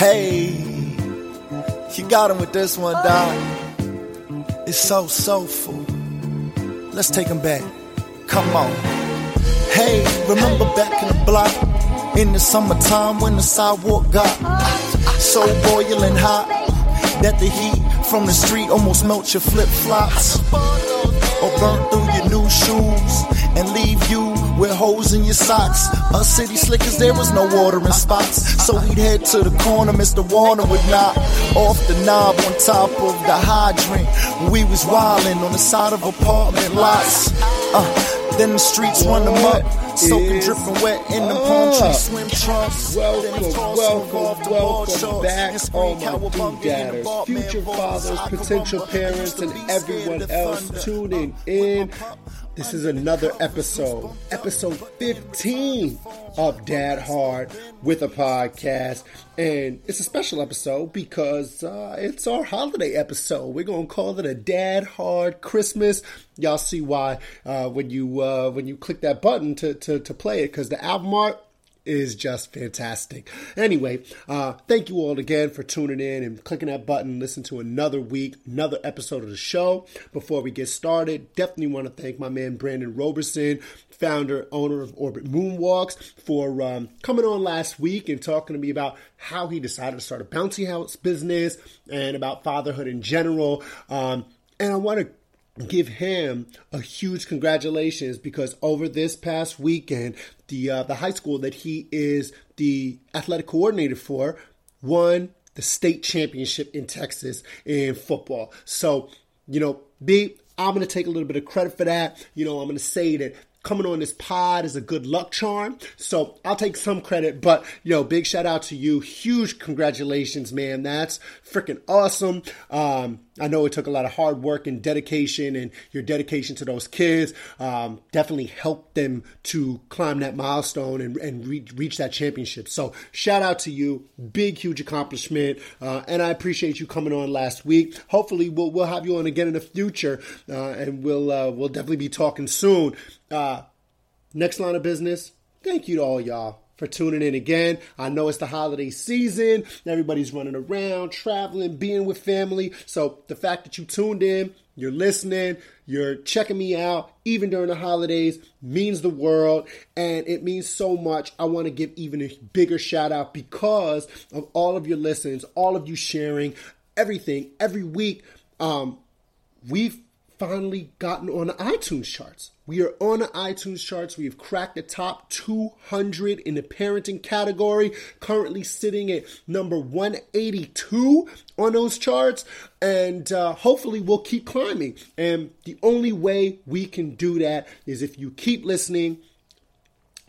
Hey, you got him with this one, Doc. It's so soulful. Let's take him back. Come on. Hey, remember back in the block in the summertime when the sidewalk got so boiling hot that the heat from the street almost melts your flip flops or burn through your new shoes and leave you with holes in your socks. Us city slickers, there was no watering spots. So we'd head to the corner, Mr. Warner would knock off the knob on top of the hydrant. We was wildin' on the side of apartment lots. Uh, then the streets run them up, soaking, dripping wet in the palm tree swim trunks. Welcome, welcome, welcome back, all my do-dadders, future fathers, potential parents, and everyone else tuning in. This is another episode, episode 15 of Dad Hard with a podcast. And it's a special episode because uh, it's our holiday episode. We're going to call it a Dad Hard Christmas. Y'all see why uh, when you uh, when you click that button to, to, to play it because the album art is just fantastic. Anyway, uh, thank you all again for tuning in and clicking that button. Listen to another week, another episode of the show. Before we get started, definitely want to thank my man Brandon Roberson, founder, owner of Orbit Moonwalks, for um, coming on last week and talking to me about how he decided to start a bouncy house business and about fatherhood in general. Um, and I want to give him a huge congratulations because over this past weekend, the uh, the high school that he is the athletic coordinator for won the state championship in Texas in football. So, you know, B, I'm going to take a little bit of credit for that. You know, I'm going to say that coming on this pod is a good luck charm. So I'll take some credit, but yo, big shout out to you. Huge congratulations, man. That's freaking awesome. Um, I know it took a lot of hard work and dedication, and your dedication to those kids um, definitely helped them to climb that milestone and, and re- reach that championship. So, shout out to you, big, huge accomplishment, uh, and I appreciate you coming on last week. Hopefully, we'll we'll have you on again in the future, uh, and we'll uh, we'll definitely be talking soon. Uh, next line of business. Thank you to all y'all for tuning in again. I know it's the holiday season. Everybody's running around, traveling, being with family. So the fact that you tuned in, you're listening, you're checking me out, even during the holidays, means the world. And it means so much. I want to give even a bigger shout out because of all of your listens, all of you sharing everything every week. Um, we've finally gotten on the iTunes charts. We are on the iTunes charts. We have cracked the top 200 in the parenting category, currently sitting at number 182 on those charts. And uh, hopefully, we'll keep climbing. And the only way we can do that is if you keep listening,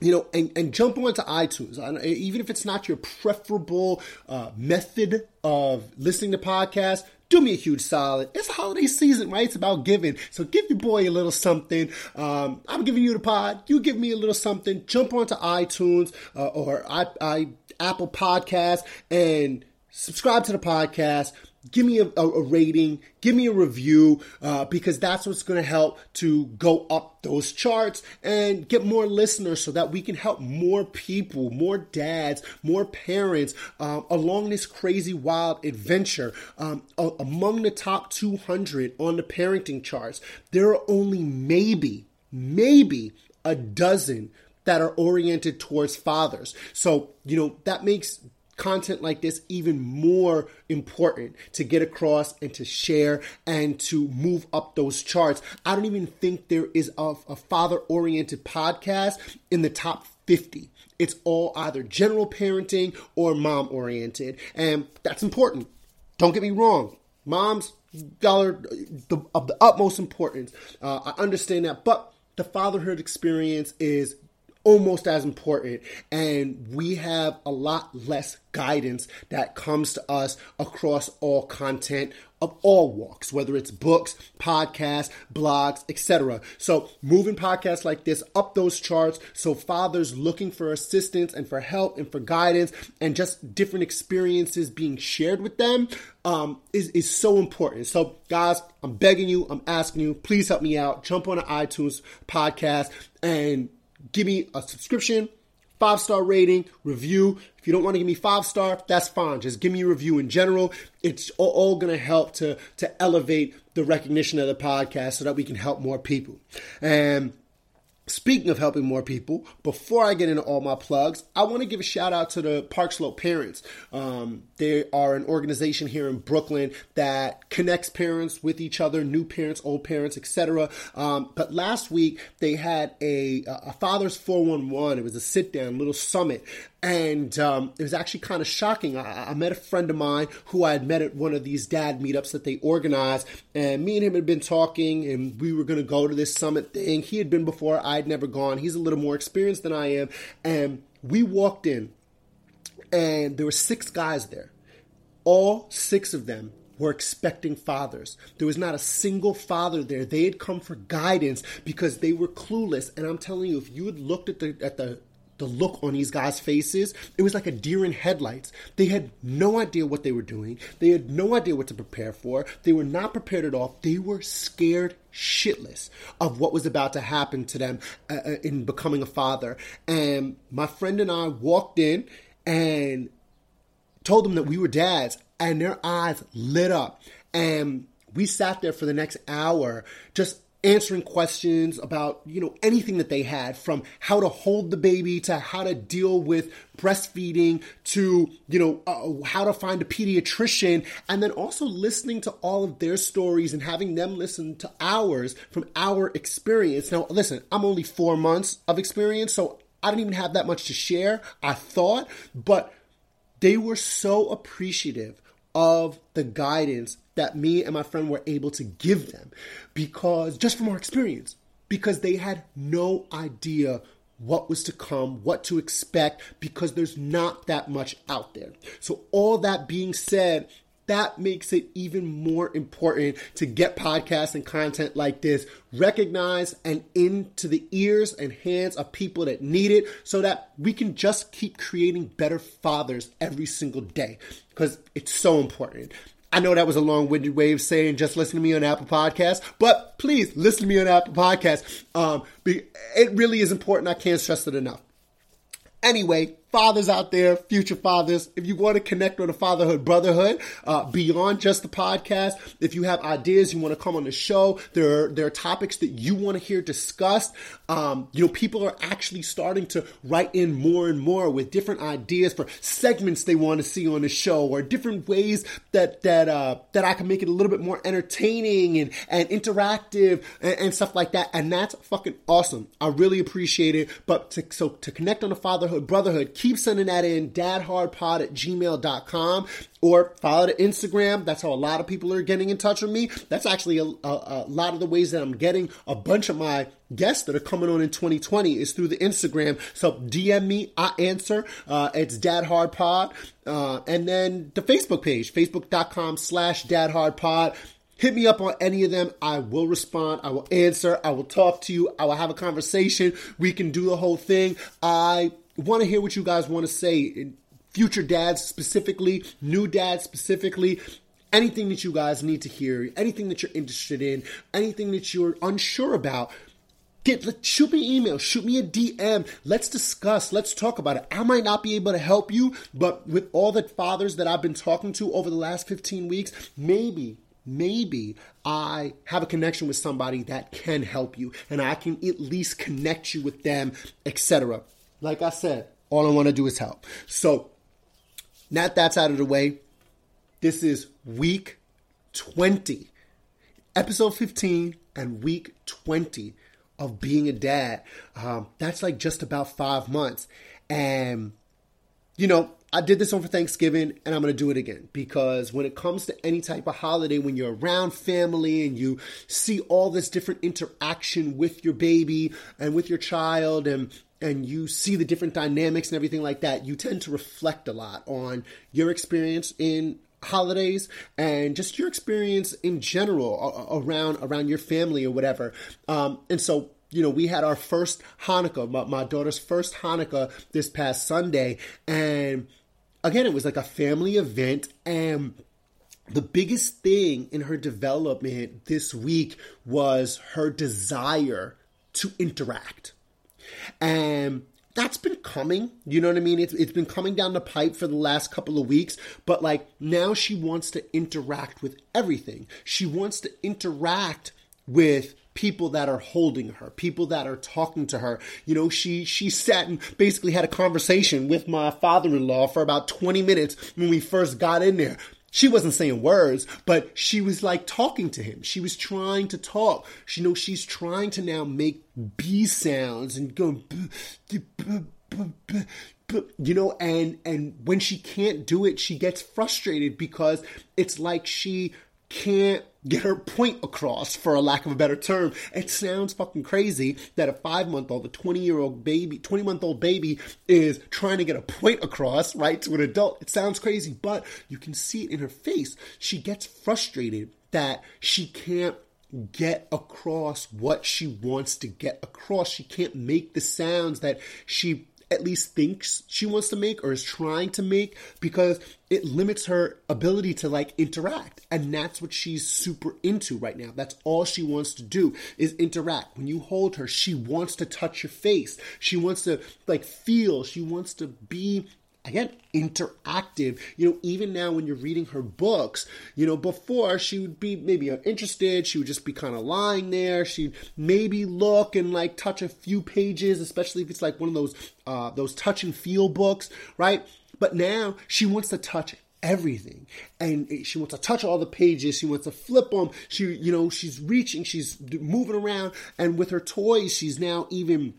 you know, and, and jump onto iTunes. Even if it's not your preferable uh, method of listening to podcasts, do me a huge solid. It's the holiday season, right? It's about giving. So give your boy a little something. Um, I'm giving you the pod. You give me a little something. Jump onto iTunes uh, or I, I, Apple Podcast and subscribe to the podcast give me a, a, rating, give me a review, uh, because that's what's going to help to go up those charts and get more listeners so that we can help more people, more dads, more parents um, along this crazy wild adventure. Um, a- among the top 200 on the parenting charts, there are only maybe, maybe a dozen that are oriented towards fathers. So, you know, that makes content like this even more important to get across and to share and to move up those charts. I don't even think there is a, a father oriented podcast in the top 50. It's all either general parenting or mom oriented, and that's important. Don't get me wrong. Moms, the, of the utmost importance. Uh, I understand that, but the fatherhood experience is almost as important. And we have a lot less guidance that comes to us across all content of all walks whether it's books podcasts blogs etc so moving podcasts like this up those charts so fathers looking for assistance and for help and for guidance and just different experiences being shared with them um, is, is so important. So guys i'm begging you i'm asking you please help me out. Jump on an itunes podcast and give me a subscription, five star rating, review. If you don't want to give me five star, that's fine. Just give me a review in general. It's all, going to help to to elevate the recognition of the podcast so that we can help more people. And Speaking of helping more people, before I get into all my plugs, I want to give a shout out to the Park Slope Parents. Um, they are an organization here in Brooklyn that connects parents with each other, new parents, old parents, etc. Um, but last week they had a, a Father's 411. It was a sit down, little summit, and um, it was actually kind of shocking. I, I, met a friend of mine who I had met at one of these dad meetups that they organized, and me and him had been talking, and we were going to go to this summit thing. He had been before, I'd never gone. He's a little more experienced than I am, and we walked in, and there were six guys there. All six of them were expecting fathers. There was not a single father there. They had come for guidance because they were clueless. And I'm telling you, if you had looked at the at the the look on these guys' faces, it was like a deer in headlights. They had no idea what they were doing. They had no idea what to prepare for. They were not prepared at all. They were scared shitless of what was about to happen to them uh, uh in becoming a father. And my friend and I walked in and told them that we were dads, and their eyes lit up. And we sat there for the next hour just answering questions about you know anything that they had from how to hold the baby to how to deal with breastfeeding to you know uh, how to find a pediatrician and then also listening to all of their stories and having them listen to ours from our experience. Now listen i'm only 4 months of experience so i don't even have that much to share i thought but they were so appreciative of the guidance that me and my friend were able to give them because just from our experience because they had no idea what was to come, what to expect, because there's not that much out there. So, all that being said, that makes it even more important to get podcasts and content like this recognized and into the ears and hands of people that need it so that we can just keep creating better fathers every single day because it's so important. I know that was a long-winded way of saying just listen to me on Apple Podcasts, but please listen to me on Apple Podcasts. Um, it really is important. I can't stress it enough. Anyway, fathers out there, future fathers, if you want to connect on a fatherhood brotherhood uh, beyond just the podcast, if you have ideas, you want to come on the show, there are, there are topics that you want to hear discussed. Um, you know, people are actually starting to write in more and more with different ideas for segments they want to see on the show or different ways that that uh, that I can make it a little bit more entertaining and and interactive and, and stuff like that. And that's fucking awesome. I really appreciate it. But to, so to connect on a fatherhood brotherhood keep sending that in dadhardpod at gmail.com or follow the Instagram. That's how a lot of people are getting in touch with me. That's actually a, a, a, lot of the ways that I'm getting a bunch of my guests that are coming on in 2020 is through the Instagram. So DM me, I answer. Uh, it's dadhardpod. Uh, and then the Facebook page, facebook.com slash dadhardpod. Hit me up on any of them. I will respond. I will answer. I will talk to you. I will have a conversation. We can do the whole thing. I want to hear what you guys want to say. Future dads specifically, new dads specifically, anything that you guys need to hear, anything that you're interested in, anything that you're unsure about. Get shoot me an email, shoot me a DM. Let's discuss. Let's talk about it. I might not be able to help you, but with all the fathers that I've been talking to over the last 15 weeks, maybe maybe I have a connection with somebody that can help you and I can at least connect you with them, etc. Like I said, all I want to do is help. So, now that's out of the way, this is week 20, episode 15, and week 20 of being a dad. Um, that's like just about five months. And, you know, I did this over Thanksgiving and I'm going to do it again because when it comes to any type of holiday, when you're around family and you see all this different interaction with your baby and with your child and and you see the different dynamics and everything like that, you tend to reflect a lot on your experience in holidays and just your experience in general around around your family or whatever. Um, and so you know, we had our first Hanukkah, my, my, daughter's first Hanukkah this past Sunday. And again, it was like a family event. And the biggest thing in her development this week was her desire to interact. And that's been coming. You know what I mean? It's, it's been coming down the pipe for the last couple of weeks, but like now she wants to interact with everything. She wants to interact with people that are holding her, people that are talking to her. You know, she she sat and basically had a conversation with my father-in-law for about 20 minutes when we first got in there. She wasn't saying words, but she was like talking to him. She was trying to talk. She you know she's trying to now make B sounds and go you know and and when she can't do it she gets frustrated because it's like she can't get her point across, for a lack of a better term. It sounds fucking crazy that a five month old, a 20 year old baby, 20 month old baby is trying to get a point across, right, to an adult. It sounds crazy, but you can see it in her face. She gets frustrated that she can't get across what she wants to get across. She can't make the sounds that she at least thinks she wants to make or is trying to make because it limits her ability to like interact. And that's what she's super into right now. That's all she wants to do is interact. When you hold her she wants to touch your face. She wants to like feel. She wants to be again interactive. You know even now when you're reading her books you know before she would be maybe interested she would just be kind of lying there. She'd maybe look and like touch a few pages especially if it's like one of those uh those touch and feel books right? But now she wants to touch everything. And she wants to touch all the pages. She wants to flip them. She you know she's reaching she's moving around. And with her toys she's now even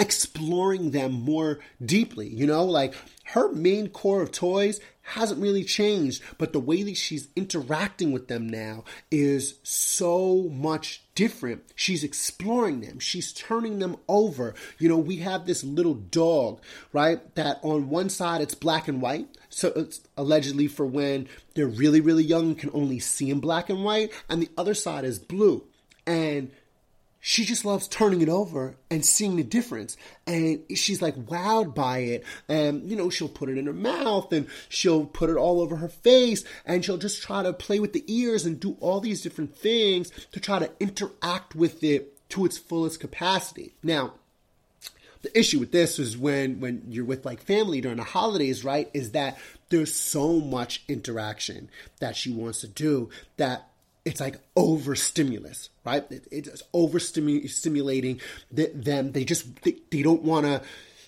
exploring them more deeply. You know, like her main core of toys hasn't really changed, but the way that she's interacting with them now is so much different. She's exploring them, she's turning them over. You know, we have this little dog, right? That on one side it's black and white. So it's allegedly for when they're really, really young, can only see in black and white, and the other side is blue. And she just loves turning it over and seeing the difference. And she's like wowed by it. And, you know, she'll put it in her mouth and she'll put it all over her face and she'll just try to play with the ears and do all these different things to try to interact with it to its fullest capacity. Now, the issue with this is when when you're with like family during the holidays, right? Is that there's so much interaction that she wants to do that it's like overstimulus, right? It, it's overstimulating them. They just they, they don't want to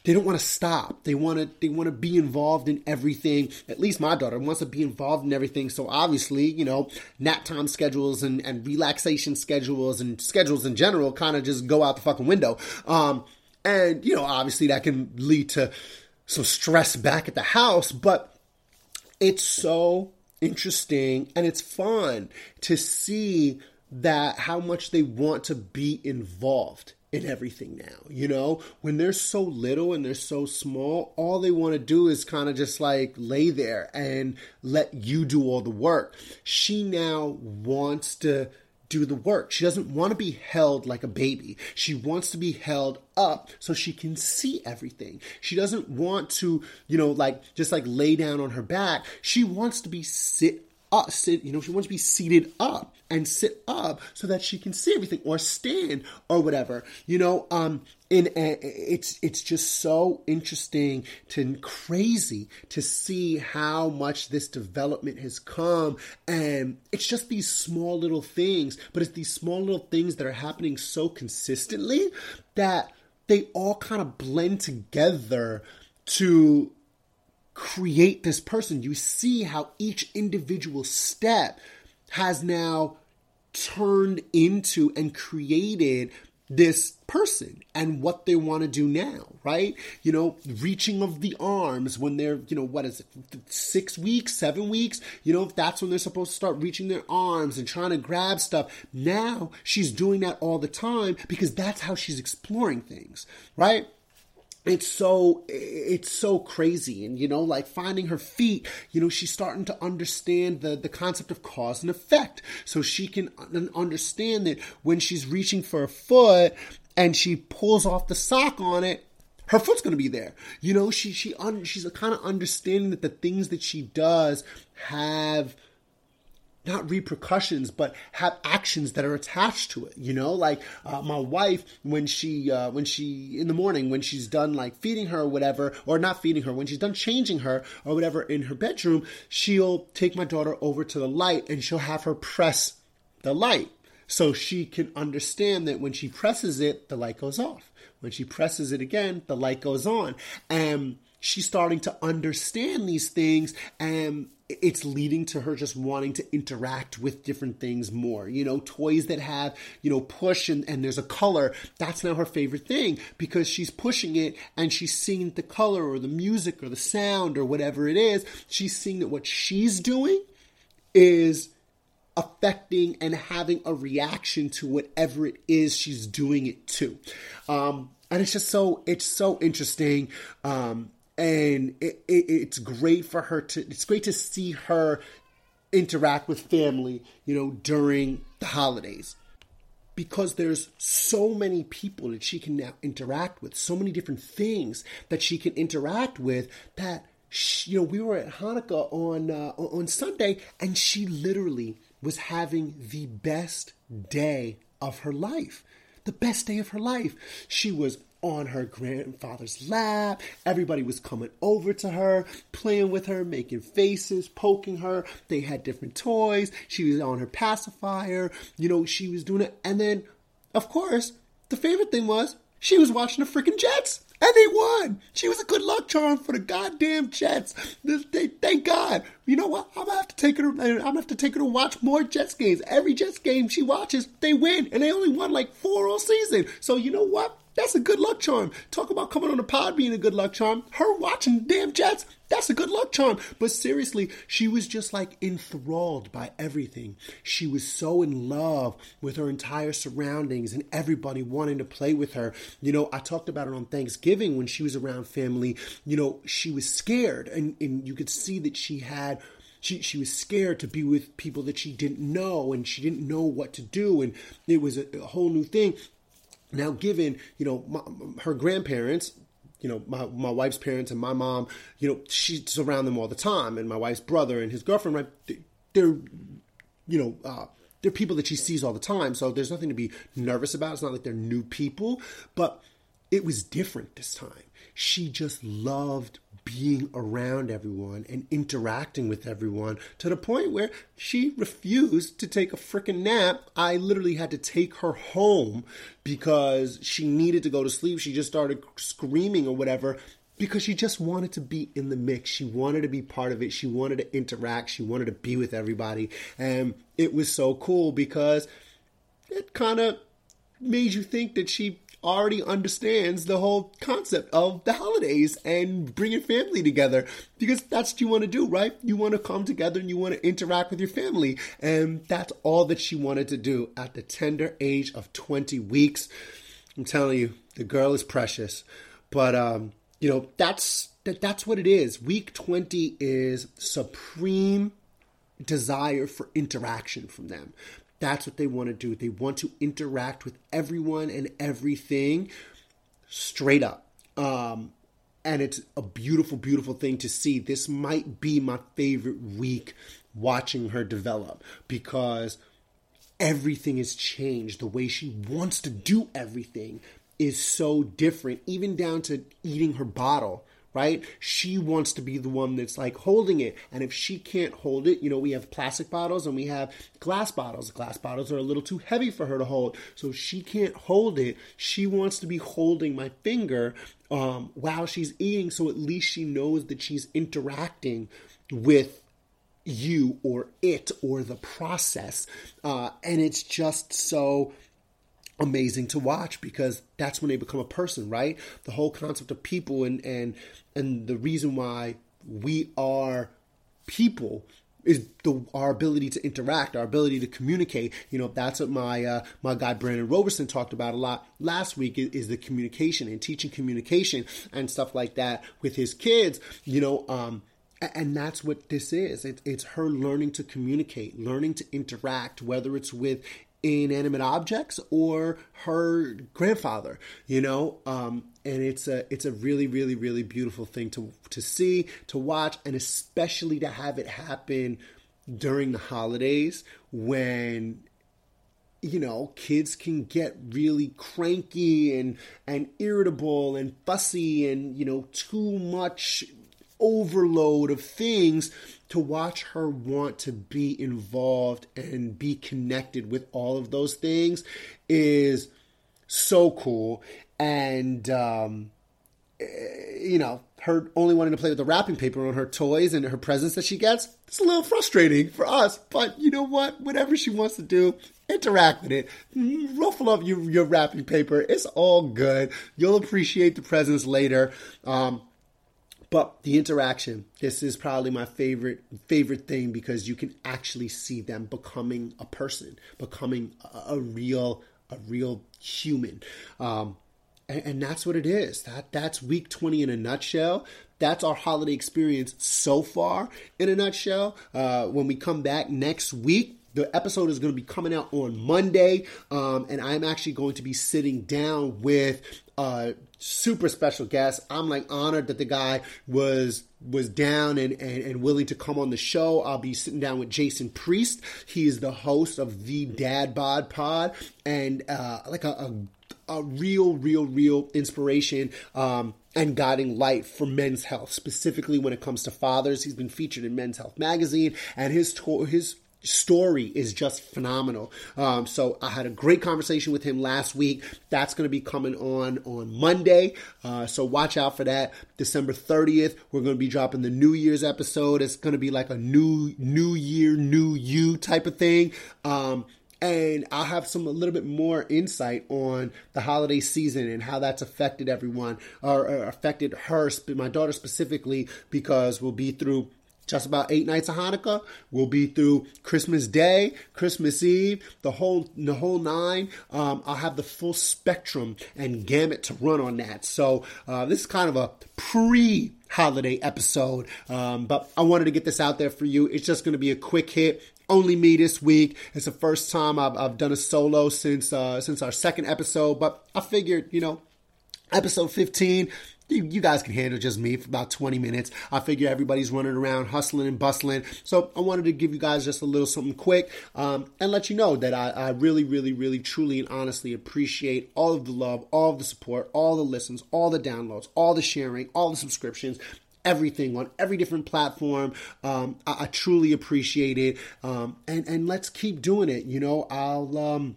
they don't want to stop. They want to they want to be involved in everything. At least my daughter wants to be involved in everything. So obviously, you know, nap time schedules and, and relaxation schedules and schedules in general kind of just go out the fucking window. Um, and you know, obviously that can lead to some stress back at the house, but it's so interesting and it's fun to see that how much they want to be involved in everything now. You know, when they're so little and they're so small, all they want to do is kind of just like lay there and let you do all the work. She now wants to do the work. She doesn't want to be held like a baby. She wants to be held up so she can see everything. She doesn't want to, you know, like just like lay down on her back. She wants to be sit up, sit, you know, she wants to be seated up and sit up so that she can see everything or stand or whatever, you know, um, and it's, it's just so interesting to crazy to see how much this development has come. And it's just these small little things, but it's these small little things that are happening so consistently that they all kind of blend together to create this person. You see how each individual step has now turned into and created this person and what they want to do now, right? You know, reaching of the arms when they're, you know, what is it, six weeks, seven weeks? You know, if that's when they're supposed to start reaching their arms and trying to grab stuff. Now she's doing that all the time because that's how she's exploring things, right? It's so it's so crazy. And you know like finding her feet you know she's starting to understand the the concept of cause and effect. So she can understand that when she's reaching for a foot and she pulls off the sock on it her foot's going to be there. You know she she un, she's kind of understanding that the things that she does have not repercussions, but have actions that are attached to it. You know, like uh, my wife when she uh, when she in the morning when she's done like feeding her or whatever, or not feeding her when she's done changing her or whatever in her bedroom, she'll take my daughter over to the light and she'll have her press the light so she can understand that when she presses it, the light goes off. When she presses it again, the light goes on, and she's starting to understand these things and it's leading to her just wanting to interact with different things more. You know, toys that have, you know, push and, and there's a color, that's now her favorite thing because she's pushing it and she's seeing the color or the music or the sound or whatever it is. She's seeing that what she's doing is affecting and having a reaction to whatever it is she's doing it to. Um, and it's just so, it's so interesting. Um, and it, it, it's great for her to it's great to see her interact with family you know during the holidays. Because there's so many people that she can now interact with so many different things that she can interact with that she, you know we were at hanukkah on uh, on sunday and she literally was having the best day of her life. The best day of her life. She was on her grandfather's lap. Everybody was coming over to her, playing with her, making faces, poking her. They had different toys. She was on her pacifier. You know, she was doing it. And then, of course, the favorite thing was she was watching the freaking Jets. And they won. She was a good luck charm for the goddamn Jets. They, thank God. You know what? I'm gonna have to take her. I'm gonna have to take her to watch more Jets games. Every Jets game she watches, they win, and they only won like four all season. So you know what? That's a good luck charm. Talk about coming on the pod being a good luck charm. Her watching damn Jets, that's a good luck charm. But seriously, she was just like enthralled by everything. She was so in love with her entire surroundings and everybody wanting to play with her. You know, I talked about it on Thanksgiving when she was around family. You know, she was scared and, and you could see that she had she she was scared to be with people that she didn't know and she didn't know what to do and it was a, a whole new thing now, given, you know, my, her grandparents, you know, my, my wife's parents and my mom, you know, she's around them all the time. And my wife's brother and his girlfriend, right, they're, you know, uh, they're people that she sees all the time. So there's nothing to be nervous about. It's not like they're new people, but it was different this time. She just loved being around everyone and interacting with everyone to the point where she refused to take a freaking nap. I literally had to take her home because she needed to go to sleep. She just started screaming or whatever because she just wanted to be in the mix. She wanted to be part of it. She wanted to interact. She wanted to be with everybody. And it was so cool because it kind of made you think that she already understands the whole concept of the holidays and bringing family together because that's what you want to do, right? You want to come together and you want to interact with your family. And that's all that she wanted to do at the tender age of 20 weeks. I'm telling you, the girl is precious. But, um, you know, that's that, that's what it is. Week 20 is supreme desire for interaction from them. That's what they want to do. They want to interact with everyone and everything straight up. Um, and it's a beautiful, beautiful thing to see. This might be my favorite week watching her develop because everything has changed. The way she wants to do everything is so different, even down to eating her bottle right? She wants to be the one that's like holding it. And if she can't hold it, you know, we have plastic bottles and we have glass bottles. Glass bottles are a little too heavy for her to hold. So she can't hold it. She wants to be holding my finger um, while she's eating. So at least she knows that she's interacting with you or it or the process. Uh, and it's just so amazing to watch because that's when they become a person, right? The whole concept of people and and and the reason why we are people is the, our ability to interact, our ability to communicate. You know, that's what my uh, my guy Brandon Roberson talked about a lot last week is, is, the communication and teaching communication and stuff like that with his kids. You know, um, and that's what this is. It, it's her learning to communicate, learning to interact, whether it's with inanimate objects or her grandfather you know? Um, and it's a it's a really really really beautiful thing to to see to watch and especially to have it happen during the holidays when you know, kids can get really cranky and and irritable and fussy and you know too much overload of things to watch her want to be involved and be connected with all of those things is so cool. And um, eh, you know her only wanting to play with the wrapping paper on her toys and her presents that she gets it's a little frustrating for us. But you know what? Whatever she wants to do interact with it. Ruffle up your, your wrapping paper. It's all good. You'll appreciate the presents later. Um, but the interaction this is probably my favorite favorite thing because you can actually see them becoming a person becoming a, a real a real human um, and, and that's what it is. That that's week 20 in a nutshell. That's our holiday experience so far in a nutshell. Uh, when we come back next week, the episode is going to be coming out on Monday, um, and I'm actually going to be sitting down with a super special guest. I'm like honored that the guy was was down and, and, and willing to come on the show. I'll be sitting down with Jason Priest. He is the host of the Dad Bod Pod and uh, like a, a a real, real, real inspiration um, and guiding light for men's health, specifically when it comes to fathers. He's been featured in Men's Health magazine, and his to- his story is just phenomenal. Um, so I had a great conversation with him last week. That's going to be coming on on Monday. Uh, so watch out for that. December 30th, we're going to be dropping the New Year's episode. It's going to be like a new New Year, New You type of thing. Um, and I'll have some a little bit more insight on the holiday season and how that's affected everyone or, or affected her, my daughter specifically, because we'll be through just about eight nights of Hanukkah. We'll be through Christmas Day, Christmas Eve, the whole the whole nine. Um, I'll have the full spectrum and gamut to run on that. So uh, this is kind of a pre holiday episode, um, but I wanted to get this out there for you. It's just going to be a quick hit only me this week. It's the first time I've, I've done a solo since uh, since our second episode, but I figured, you know, episode 15 you, you, guys can handle just me for about 20 minutes. I figure everybody's running around hustling and bustling. So I wanted to give you guys just a little something quick um, and let you know that I, I, really, really, really, truly, and honestly appreciate all of the love, all of the support, all the listens, all the downloads, all the sharing, all the subscriptions everything on every different platform. Um, I, I, truly appreciate it, um, and and let's keep doing it. You know, I'll. Um,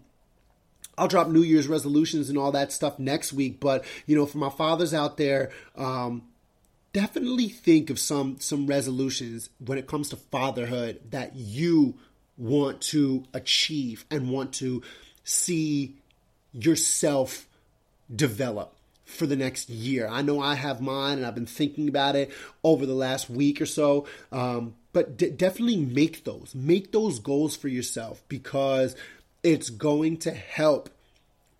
I'll drop New Year's resolutions and all that stuff next week, but you know, for my fathers out there, um, definitely think of some some resolutions when it comes to fatherhood that you want to achieve and want to see yourself develop for the next year. I know I have mine and I've been thinking about it over the last week or so. Um, but d- definitely make those, make those goals for yourself because it's going to help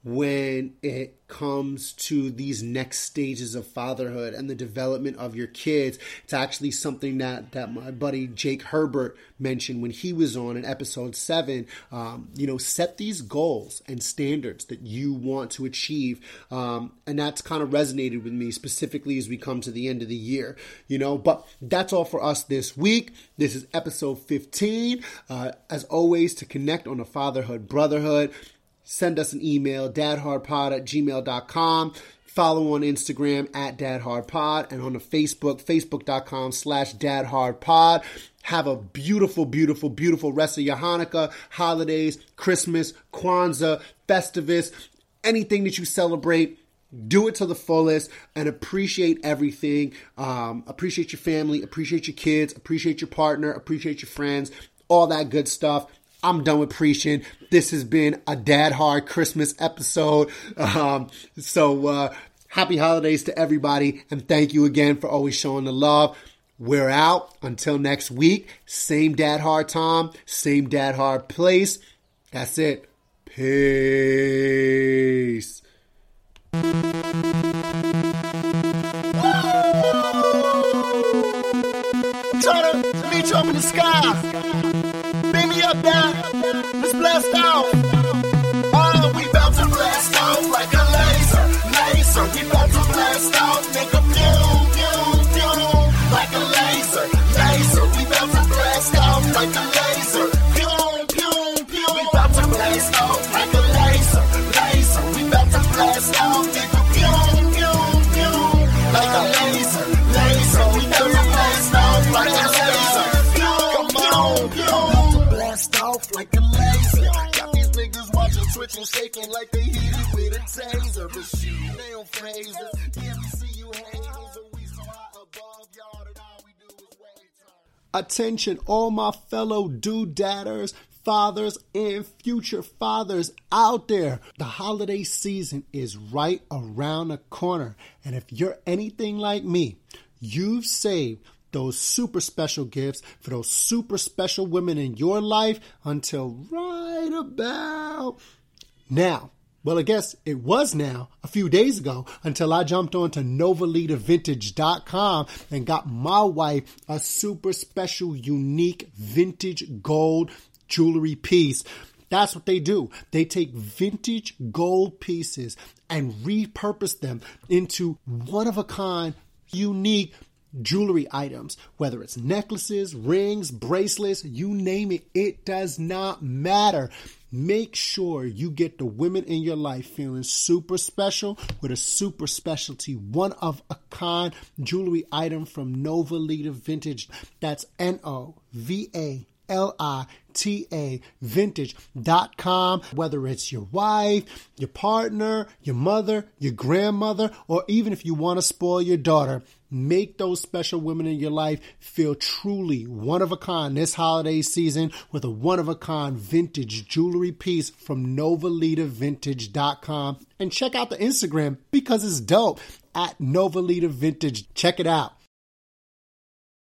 when it comes to these next stages of fatherhood and the development of your kids. It's actually something that, that my buddy Jake Herbert mentioned when he was on in episode seven. Um, you know, set these goals and standards that you want to achieve. Um, and that's kind of resonated with me specifically as we come to the end of the year, you know. But that's all for us this week. This is episode 15. Uh, as always, to connect on a fatherhood, brotherhood, send us an email, dadhardpod at gmail.com. Follow on Instagram at dadhardpod and on the Facebook, facebook.com slash dadhardpod. Have a beautiful, beautiful, beautiful rest of your Hanukkah, holidays, Christmas, Kwanzaa, Festivus, anything that you celebrate do it to the fullest and appreciate everything. Um, appreciate your family, appreciate your kids, appreciate your partner, appreciate your friends, all that good stuff. I'm done with preaching. This has been a Dad Hard Christmas episode. Um, so, uh, happy holidays to everybody, and thank you again for always showing the love. We're out until next week. Same Dad Hard time, same Dad Hard place. That's it. Peace. We bout to blast nigga. Like a laser, laser. We bout to blast off like a laser. Shaking like they hit it with a taser. But shoot, they don't. Attention, all my fellow doodadders, fathers, and future fathers out there. The holiday season is right around the corner. And if you're anything like me, you've saved those super special gifts for those super special women in your life until right about now. Well, I guess it was now a few days ago until I jumped on to NovalitaVintage.com and got my wife a super special, unique vintage gold jewelry piece. That's what they do. They take vintage gold pieces and repurpose them into one of a kind, unique jewelry items, whether it's necklaces, rings, bracelets, you name it, it does not matter. Make sure you get the women in your life feeling super special with a super specialty, one of a kind jewelry item from Novalita Vintage. That's N O V A L I T A vintage.com. Whether it's your wife, your partner, your mother, your grandmother, or even if you want to spoil your daughter, make those special women in your life feel truly one of a kind this holiday season with a one of a kind vintage jewelry piece from novalitavintage.com and check out the Instagram because it's dope at Novalita Vintage. Check it out.